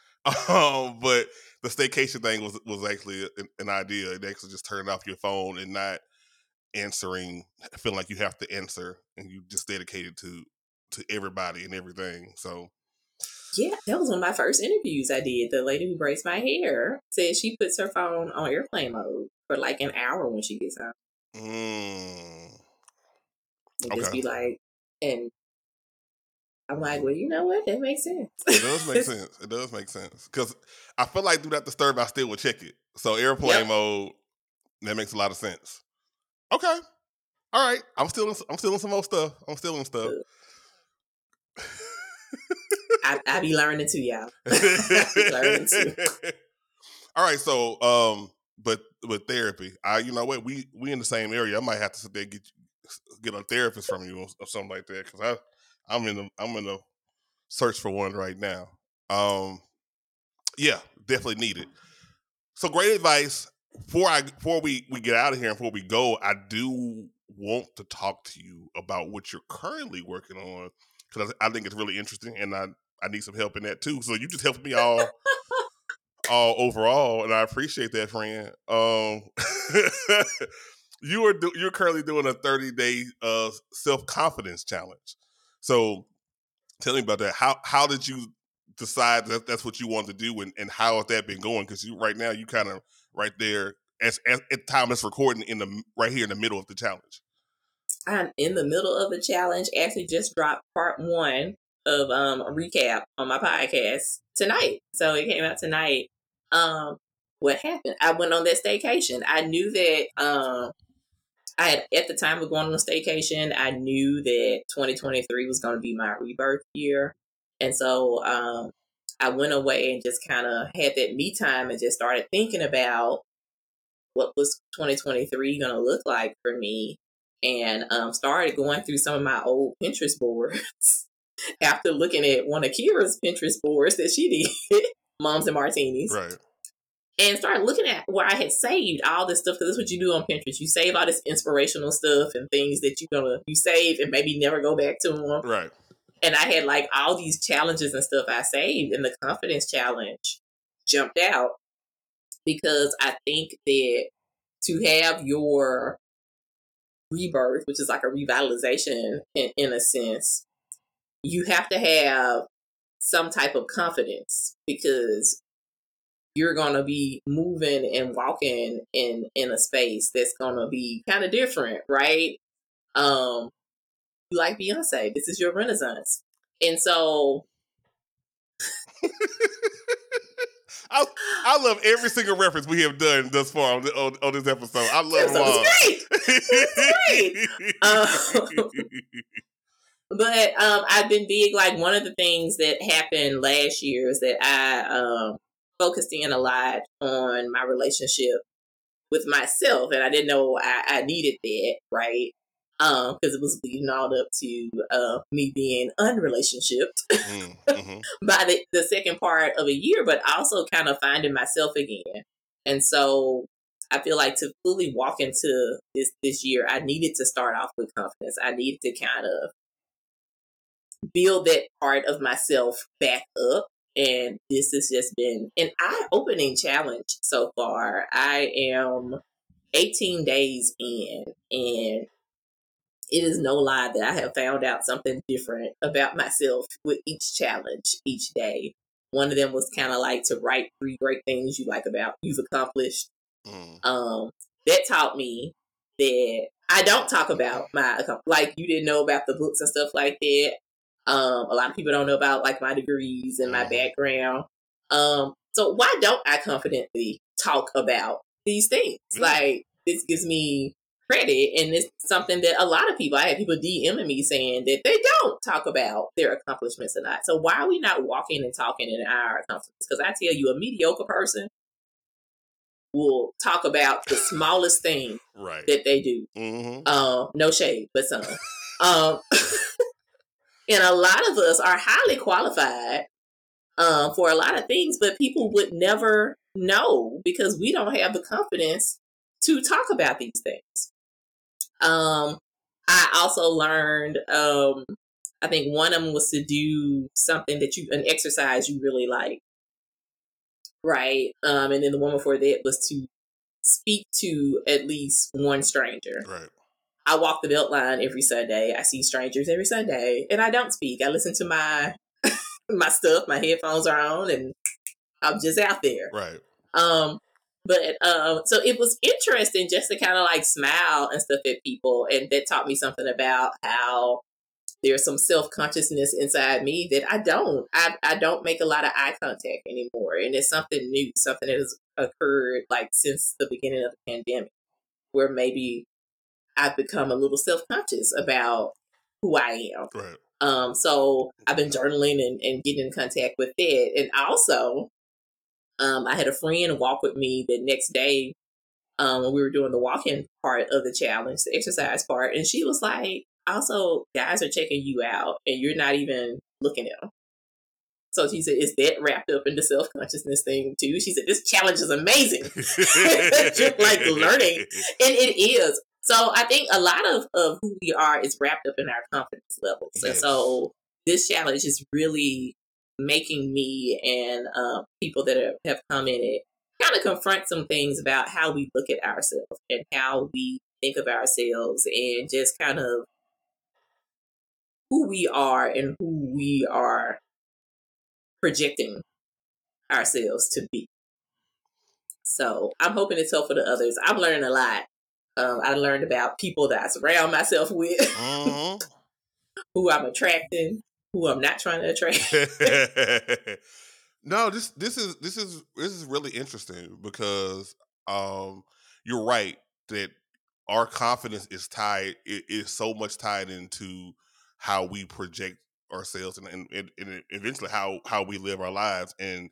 Um, but the staycation thing was was actually an, an idea. It actually just turn off your phone and not answering, feeling like you have to answer, and you just dedicated to to everybody and everything. So Yeah, that was one of my first interviews I did. The lady who braids my hair said she puts her phone on airplane mode for like an hour when she gets home. mm, And just be like, and I'm like, well, you know what? That makes sense. it does make sense. It does make sense because I feel like do not disturb. I still would check it. So airplane Yep. mode that makes a lot of sense. Okay, all right. I'm still in, I'm still in some old stuff. I'm still in stuff. I, I be learning too, y'all. Learning too. All right, so um, but with therapy, I you know what we we in the same area. I might have to sit there and get get a therapist from you or, or something like that because I I'm in the I'm in the search for one right now. Um, yeah, definitely need it. So great advice. Before I before we we get out of here and before we go, I do want to talk to you about what you're currently working on because I think it's really interesting and I I need some help in that too. So you just helped me all all overall, and I appreciate that, friend. Um, you are do, you're currently doing a 30 day uh, self confidence challenge. So, tell me about that. How how did you decide that that's what you want to do, and, and how has that been going? Because you right now you kind of right there as, as at time it's recording in the right here in the middle of the challenge. I'm in the middle of the challenge. Actually, just dropped part one of um a recap on my podcast tonight. So it came out tonight. Um, what happened? I went on that staycation. I knew that um I had at the time of going on a staycation, I knew that 2023 was going to be my rebirth year. And so um I went away and just kind of had that me time and just started thinking about what was 2023 going to look like for me and um, started going through some of my old Pinterest boards after looking at one of Kira's Pinterest boards that she did, Moms and Martinis. Right. And started looking at where I had saved all this stuff because that's what you do on Pinterest. You save all this inspirational stuff and things that you're gonna you save and maybe never go back to them. Right. And I had like all these challenges and stuff I saved, and the confidence challenge jumped out because I think that to have your rebirth, which is like a revitalization in, in a sense, you have to have some type of confidence because you're going to be moving and walking in in a space that's going to be kind of different right? Um like beyonce this is your renaissance and so I, I love every single reference we have done thus far on, the, on, on this episode. I love them all. Great. great. Um, but um, I've been big. Like one of the things that happened last year is that I um, focused in a lot on my relationship with myself, and I didn't know I, I needed that, right? Um, because it was leading all up to uh, me being unrelationshiped mm, mm-hmm. by the, the second part of a year, but also kind of finding myself again. And so I feel like to fully walk into this this year, I needed to start off with confidence. I needed to kind of build that part of myself back up. And this has just been an eye opening challenge so far. I am 18 days in, and it is no lie that I have found out something different about myself with each challenge each day. One of them was kind of like to write three great things you like about you've accomplished. Mm. Um, that taught me that I don't talk about my like you didn't know about the books and stuff like that. Um, a lot of people don't know about like my degrees and my mm-hmm. background. Um, so why don't I confidently talk about these things? Mm. Like this gives me credit, and it's something that a lot of people. I had people DMing me saying that they don't talk about their accomplishments a lot. So why are we not walking and talking in our accomplishments? Because I tell you, a mediocre person will talk about the smallest thing right. that they do. Mm-hmm. Um, no shade, but some. um, And a lot of us are highly qualified um, for a lot of things, but people would never know because we don't have the confidence to talk about these things. Um, I also learned, um, I think one of them was to do something that you, an exercise you really like. Right. Um, and then the one before that was to speak to at least one stranger. Right. I walk the Beltline every Sunday. I see strangers every Sunday, and I don't speak. I listen to my my stuff. My headphones are on, and I'm just out there. Right. Um. But um, so it was interesting just to kind of like smile and stuff at people, and that taught me something about how there's some self consciousness inside me that I don't. I I don't make a lot of eye contact anymore, and it's something new, something that has occurred like since the beginning of the pandemic, where maybe I've become a little self conscious about who I am. Right. Um, so I've been journaling and, and getting in contact with it. And also, um, I had a friend walk with me the next day um, when we were doing the walking part of the challenge, the exercise part. And she was like, also, guys are checking you out and you're not even looking at them. So she said, is that wrapped up in the self consciousness thing too? She said, this challenge is amazing. just like learning. And it is. So I think a lot of, of who we are is wrapped up in our confidence levels. Yes. And so this challenge is really making me and uh, people that have, have come in it kind of confront some things about how we look at ourselves and how we think of ourselves and just kind of who we are and who we are projecting ourselves to be. So I'm hoping it's helpful to others. I'm learning a lot. Um, I learned about people that I surround myself with, mm-hmm. who I'm attracting, who I'm not trying to attract. no, this this is this is this is really interesting because um, you're right that our confidence is tied it is so much tied into how we project ourselves and, and, and eventually how how we live our lives and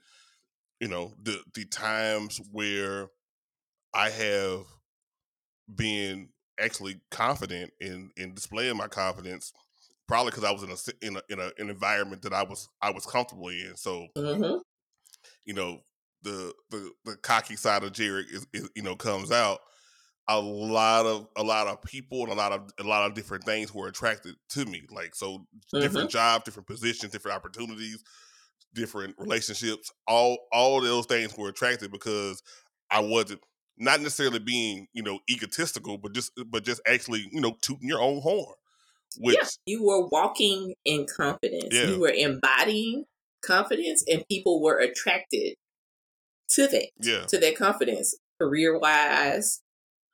you know the the times where I have been actually confident in in displaying my confidence probably because I was in a in a in a, an environment that I was I was comfortable in so mm-hmm. you know the the the cocky side of Jared is, is you know comes out a lot of a lot of people and a lot of a lot of different things were attracted to me. Like so, mm-hmm. different jobs, different positions, different opportunities, different relationships. All all those things were attracted because I wasn't not necessarily being you know egotistical, but just but just actually you know tooting your own horn. Which, yeah, you were walking in confidence. Yeah. You were embodying confidence, and people were attracted to that. Yeah, to that confidence, career wise,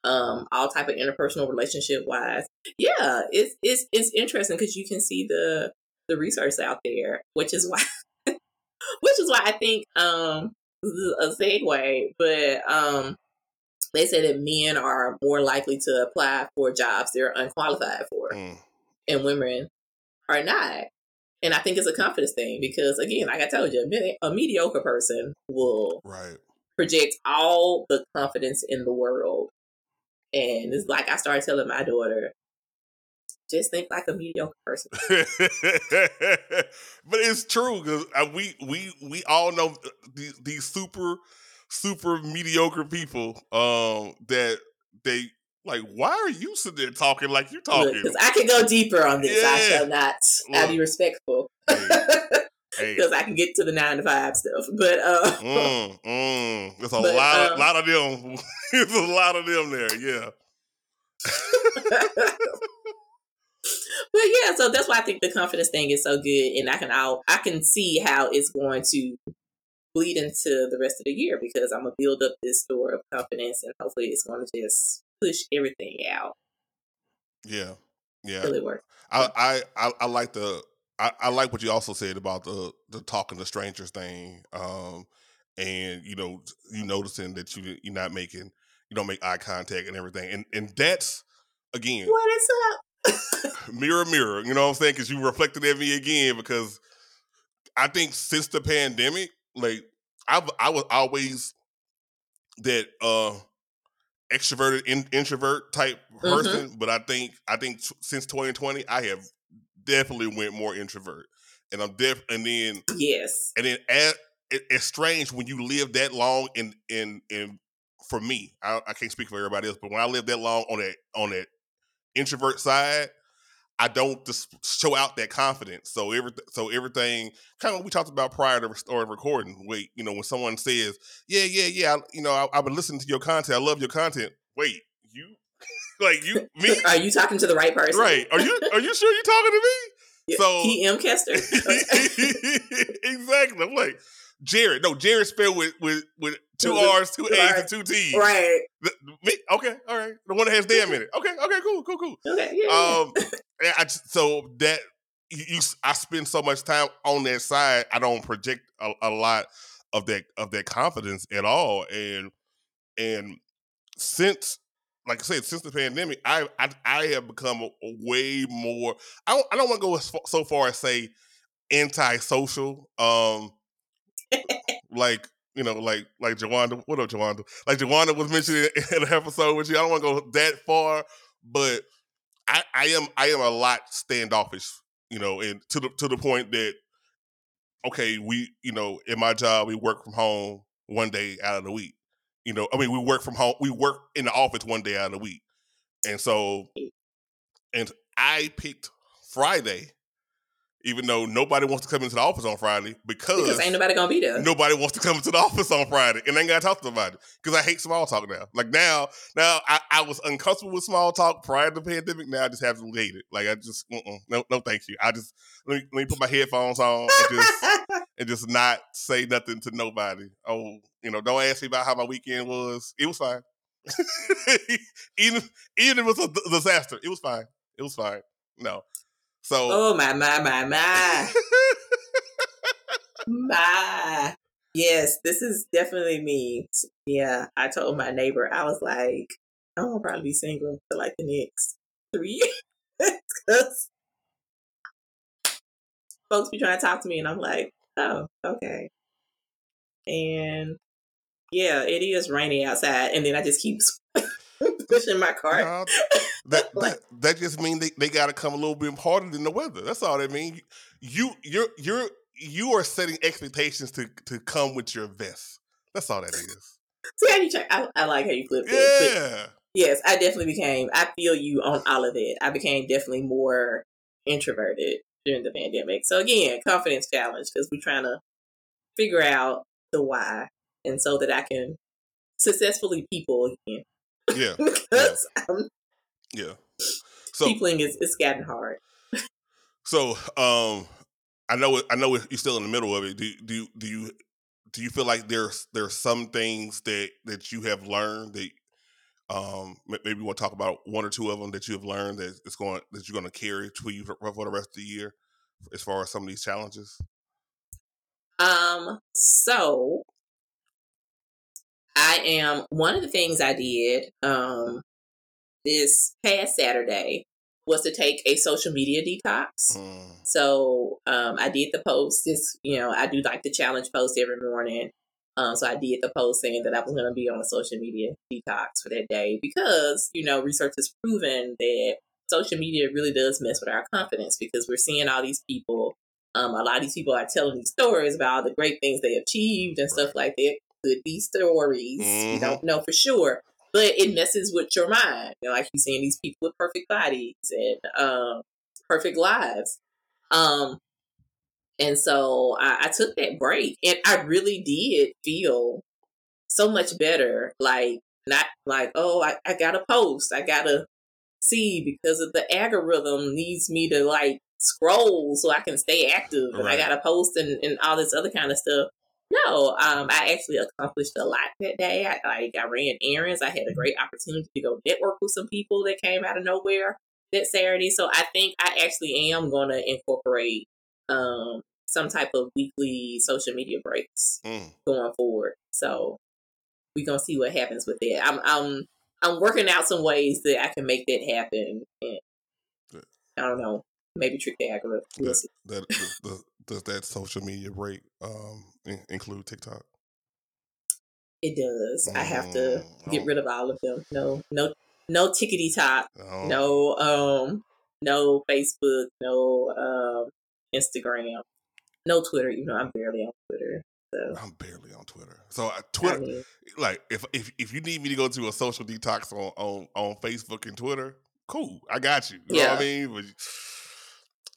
um, all type of interpersonal relationship wise. Yeah, it's it's it's interesting because you can see the the research out there, which is why which is why I think um a segue, but um they say that men are more likely to apply for jobs they're unqualified for, mm. And women are not. And I think it's a confidence thing because, again, like I told you, a, a mediocre person will right. project all the confidence in the world and it's like I started telling my daughter, just think like a mediocre person. but it's true because uh, we we we all know these, these super super mediocre people um, that they like. Why are you sitting there talking like you're talking? Because I can go deeper on this. Yeah. I shall not. I'll be respectful. because I can get to the nine to five stuff. But uh, mm, mm. there's a but, lot, um, lot of them. there's a lot of them there. Yeah. but yeah, so that's why I think the confidence thing is so good, and I can i I can see how it's going to bleed into the rest of the year because I'm gonna build up this store of confidence, and hopefully it's going to just push everything out. Yeah, yeah, really work. I, I I like the I, I like what you also said about the the talking to strangers thing. Um, and you know, you noticing that you you're not making you don't make eye contact and everything, and and that's again what is up. mirror, mirror. You know what I'm saying? Because you reflected at me again. Because I think since the pandemic, like I I was always that uh extroverted in, introvert type mm-hmm. person, mm-hmm. but I think I think t- since 2020, I have definitely went more introvert, and I'm def and then yes, and then at, it, it's strange when you live that long in in in for me. I, I can't speak for everybody else, but when I live that long on that on that introvert side, I don't just show out that confidence. So every so everything kind of we talked about prior to start recording. Wait, you know, when someone says, "Yeah, yeah, yeah," I, you know, I, I've been listening to your content. I love your content. Wait, you like you me? Are you talking to the right person? Right? Are you are you sure you're talking to me? Yeah, so he M. Kester. exactly. I'm like Jared. No, Jared spelled with with with two R's, two A's, and two T's. Right. The, me, okay. All right. The one that has damn in it. Okay. Okay. Cool. Cool. Cool. Okay. Yeah. Um. I, so that you, I spend so much time on that side. I don't project a, a lot of that of that confidence at all. And and since like I said, since the pandemic, I I, I have become way more. I don't I don't want to go so far as say antisocial. Um, like you know, like like Jawanda. What up, Jawanda? Like Jawanda was mentioning in an episode with you. I don't want to go that far, but I I am I am a lot standoffish. You know, and to the to the point that okay, we you know in my job we work from home one day out of the week you know, I mean, we work from home. We work in the office one day out of the week, and so, and I picked Friday. Even though nobody wants to come into the office on Friday because, Because ain't nobody gonna be there. nobody wants to come into the office on Friday and ain't got to talk to nobody because I hate small talk now. Like now, now I, I was uncomfortable with small talk prior to the pandemic. Now I just absolutely hate it. Like I just no no thank you. I just let me, let me put my headphones on and just and just not say nothing to nobody. Oh, you know, don't ask me about how my weekend was. It was fine. even even if it was a disaster, it was fine. It was fine. No. So oh my my my my my. Yes, this is definitely me. Yeah, I told my neighbor I was like, I'm gonna probably be single for like the next three years because folks be trying to talk to me, and I'm like, oh, okay. And yeah, it is rainy outside, and then I just keep pushing my cart. That, that that just means they, they got to come a little bit harder than the weather. That's all that means. You you're you're you are setting expectations to to come with your vest. That's all that is. See how you check? I, I like how you flip it. Yeah. Yes, I definitely became. I feel you on all of it. I became definitely more introverted during the pandemic. So again, confidence challenge because we're trying to figure out the why, and so that I can successfully people again. Yeah. because um, Yeah. So peopling is it's gotten hard. so um I know it, I know you're still in the middle of it. Do do do you do you feel like there's there's some things that that you have learned that um maybe we'll talk about one or two of them that you have learned that it's going that you're going to carry to you for, for the rest of the year as far as some of these challenges. Um, so I am one of the things I did um this past Saturday was to take a social media detox. Mm, So um, I did the post. This, you know, I do like the challenge post every morning. Um, so I did the post saying that I was going to be on a social media detox for that day because you know research has proven that social media really does mess with our confidence because we're seeing all these people. Um, a lot of these people are telling these stories about all the great things they achieved and stuff like that. Could be stories. Mhm. You don't know for sure, but it messes with your mind. You know, like you're seeing these people with perfect bodies and um, perfect lives. Um, and so I, I took that break, and I really did feel so much better. Like not like oh, I, I gotta post, I gotta see because of the algorithm needs me to like scroll so I can stay active, and I gotta post and, and all this other kind of stuff. No, um, I actually accomplished a lot that day. I like I ran errands. I had a great opportunity to go network with some people that came out of nowhere that Saturday. So I think I actually am going to incorporate um, some type of weekly social media breaks mm. going forward. So we're gonna see what happens with that. I'm I'm I'm working out some ways that I can make that happen. And. I don't know, maybe trick the algorithm. That, that does- does, does that social media break um in, include TikTok? It does. I have to Mm, get rid of all of them. No, no, no tickety top. Oh, No, um, no Facebook. No, um, Instagram. No Twitter. You know, I'm barely on Twitter. So I'm barely on Twitter. So uh, I Twitter, mean, like if if if you need me to go to a social detox on on, on Facebook and Twitter, cool, I got you. You know what I mean? But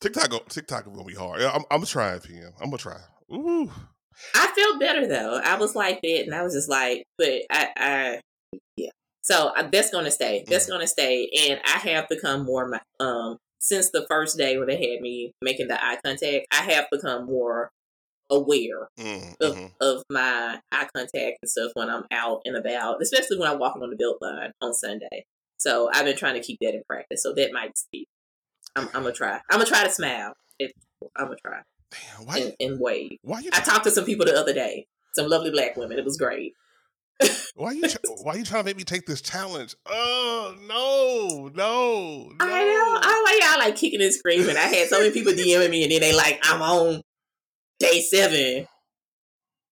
TikTok, TikTok is gonna be hard. I'm, I'm trying, PM. I'm gonna try. Ooh, I feel better though. I was like that, and I was just like, but I, I yeah. So uh, that's gonna stay. That's gonna stay, and I have become more my um since the first day when they had me making the eye contact. I have become more aware mm, of, mhm. of my eye contact and stuff when I'm out and about, especially when I'm walking on the Beltline on Sunday. So I've been trying to keep that in practice. So that might be. I'm, I'm gonna try. I'm gonna try to smile. If I'm gonna try damn. Why? and, and wave. why you? I talked to some people the other day, some lovely black women. It was great. Why you? Why you trying to make me take this challenge? Oh no, no, no. I know. I like y'all like kicking and screaming. I had so many people DMing me, and then they like, I'm on day seven.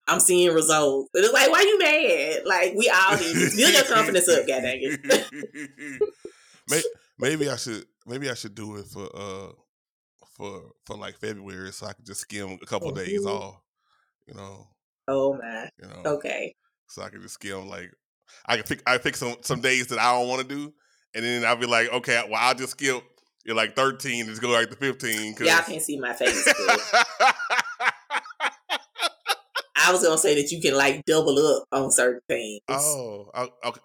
I'm seeing results. And it's like, why you mad? Like we all need to build your confidence up, god dang it. May- maybe I should maybe I should do it for uh for for like February so I could just skim a couple days Mhm. off. You know, Oh man. you know. Okay. So I could just skim like I could pick I pick some some days that I don't want to do, and then I'll be like, okay, well I'll just skip you're like 13, just go like to 15. Cause... Y'all can't see my face. I was gonna say that you can like double up on certain things. oh,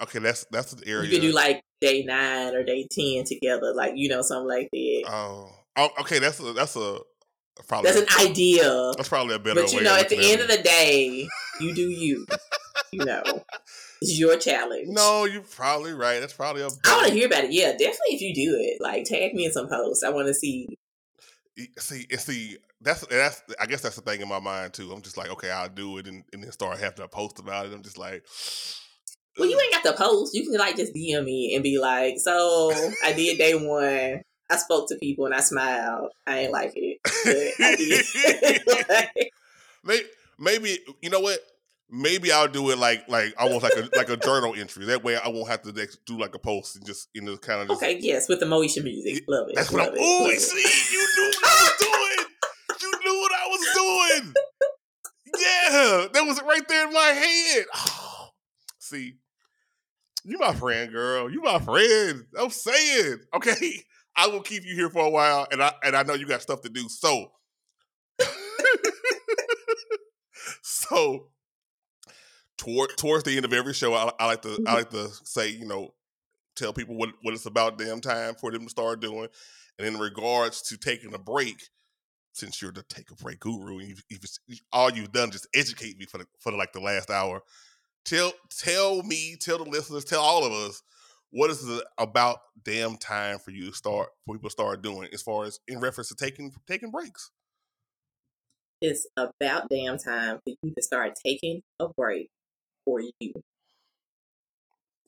okay. That's that's the area. You could do like day nine or day ten together, like you know something like that. Oh, oh okay. That's a that's a probably that's an idea. That's probably a better. But you know, at the end of the day, you do you. you know, it's your challenge. No, you're probably right. That's probably a. I want to hear about it. Yeah, definitely. If you do it, like tag me in some posts. I want to see. See, see, that's that's. I guess that's the thing in my mind too. I'm just like, okay, I'll do it, and, and then start having to post about it. I'm just like. Well, you ain't got to post. You can like just DM me and be like, "So I did day one. I spoke to people and I smiled. I ain't like it, but I did." maybe, maybe you know what? Maybe I'll do it like like almost like a like a journal entry. That way, I won't have to do like a post and just you know kind of just. Okay, yes, with the Moesha music, love it. That's what I'm. Oh, see, you knew what I was doing. you knew what I was doing. Yeah, that was right there in my head. Oh, see, you my friend, girl. You my friend. I'm saying, okay. I will keep you here for a while, and I and I know you got stuff to do. So, so toward towards the end of every show, I, I like to I mm-hmm. like to say, you know, tell people what what it's about damn time for them to start doing. And in regards to taking a break, since you're the take a break guru, and you've, you've, all you've done just educate me for the, for the, like the last hour. Tell tell me, tell the listeners, tell all of us what is it about damn time for you to start for people to start doing as far as in reference to taking taking breaks. It's about damn time for you to start taking a break for you.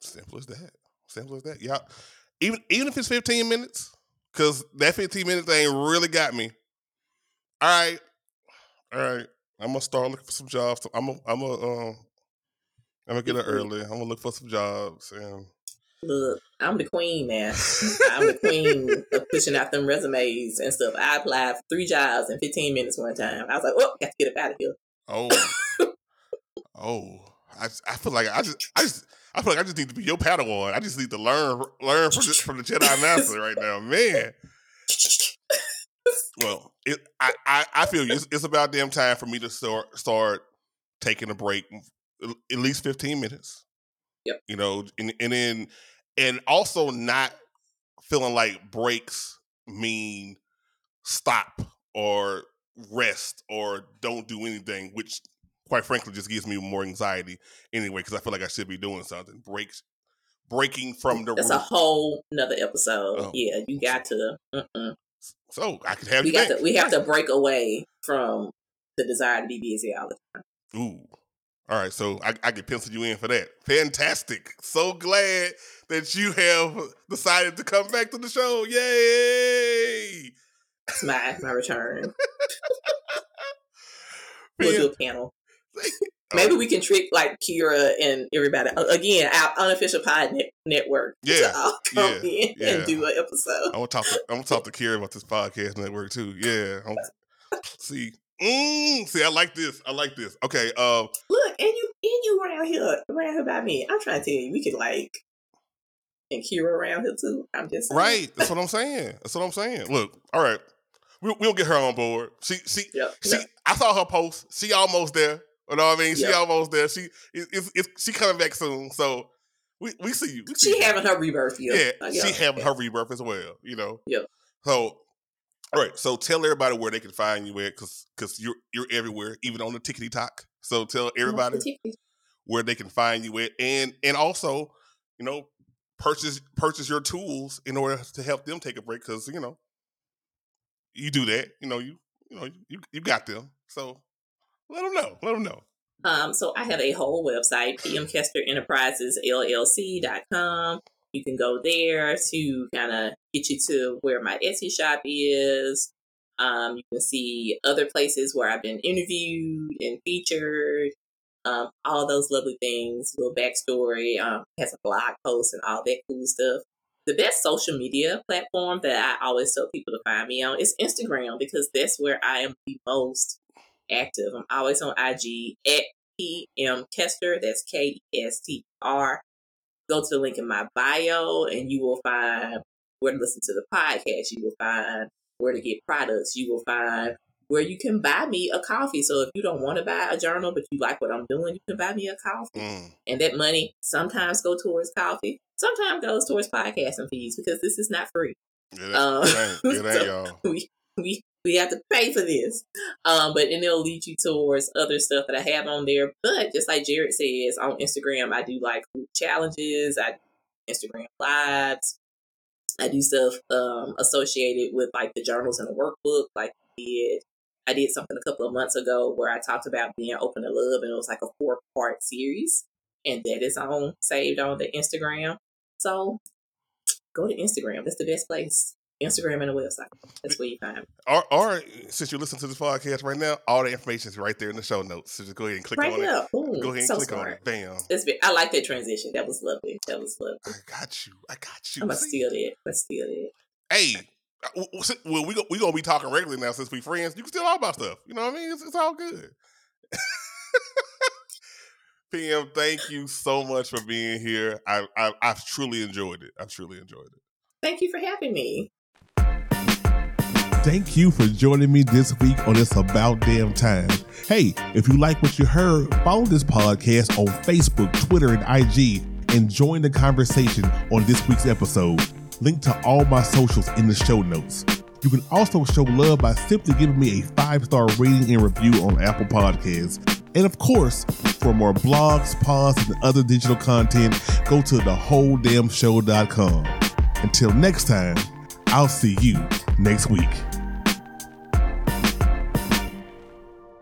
Simple as that. Simple as that. Yeah. Even even if it's 15 minutes, because that 15 minutes ain't really got me. All right. All right. I'm gonna start looking for some jobs. I'm gonna I'm gonna um I'm gonna get up early. I'm gonna look for some jobs and Look, I'm the queen now. I'm the queen of pushing out them resumes and stuff. I applied for three jobs in 15 minutes one time. I was like, oh, got to get up out of here. Oh. oh. I, I feel like I just I just I feel like I just need to be your Padawan. I just need to learn learn from the, from the Jedi Master right now, man. well, it, I, I I feel it's, it's about damn time for me to start start taking a break, at least fifteen minutes. Yep. You know, and and then and also not feeling like breaks mean stop or rest or don't do anything, which quite frankly just gives me more anxiety anyway because I feel like I should be doing something. Breaks, breaking from the. That's a whole another episode. Oh. Yeah, you got to. Mm-mm. So I could have. We got to. We have to break away from the desire to be busy all the time. Ooh. All right, so I, I can pencil you in for that. Fantastic. So glad that you have decided to come back to the show. Yay! It's my my return. we'll do a panel. Maybe we can trick like Kira and everybody again. Our unofficial pod net- network. Yeah, all come yeah, in yeah. and do an episode. I'm gonna talk. To, I'm gonna talk to Kira about this podcast network too. Yeah. I'm, see, mm, see, I like this. I like this. Okay. Um. Look, and you and you around here around here by me. I'm trying to tell you, we could like and Kira around here too. I'm just saying. right. That's what I'm saying. That's what I'm saying. Look, all right we'll, we'll get her on board. She she yep, she. Yep. I saw her post. She almost there. You know what I mean? She almost there. She it's, it's, she coming back soon. So we we see you. We see she you. having her rebirth. Yeah, yeah, she having her rebirth as well. You know. Yeah. So. All right, so tell everybody where they can find you at, because because you're you're everywhere, even on the tickety talk. So tell everybody where they can find you at, and and also, you know, purchase purchase your tools in order to help them take a break, because you know you do that. You know, you you know you you got them. So let them know. Let them know. Um, so I have a whole website, pmkesterenterprisesllc.com. You can go there to kind of get you to where my Etsy shop is. Um, you can see other places where I've been interviewed and featured. Um, all those lovely things, little backstory, um, has a blog post and all that cool stuff the best social media platform that I always tell people to find me on is Instagram because that's where I am the most active. I'm always on IG at PM Kester. That's K E S T R. Go to the link in my bio and you will find where to listen to the podcast. You will find where to get products. You will find where you can buy me a coffee. So if you don't want to buy a journal, but you like what I'm doing, you can buy me a coffee. Mm. And that money sometimes go towards coffee, sometimes goes towards podcasting fees because this is not free. It, um, it ain't, it ain't so y'all. We, we, we have to pay for this. Um, but and it'll lead you towards other stuff that I have on there. But just like Jared says on Instagram, I do like challenges, I Instagram lives. I do stuff um, associated with like the journals and the workbook, like did I did something a couple of months ago where I talked about being open to love, and it was like a four part series, and that is on saved on the Instagram. So go to Instagram. That's the best place. Instagram and a website. That's where you find me. Or, or since you listen to this podcast right now, all the information is right there in the show notes. So just go ahead and click right on it. Ooh, go ahead and so click smart. on it. Bam. That's I like that transition. That was lovely. That was lovely. I got you. I got you. I'm gonna steal it. Let's steal it. Hey, uh, well, we we gonna be talking regularly now since we friends. You can still talk about stuff. You know what I mean? It's, it's all good. PM, thank you so much for being here. I, I I've truly enjoyed it. I've truly enjoyed it. Thank you for having me. Thank you for joining me this week on It's About Damn Time. Hey, if you like what you heard, follow this podcast on Facebook, Twitter, and IG and join the conversation on this week's episode. Link to all my socials in the show notes. You can also show love by simply giving me a five star rating and review on Apple Podcasts. And of course, for more blogs, pods, and other digital content, go to thewholedamnshow.com. Until next time, I'll see you next week.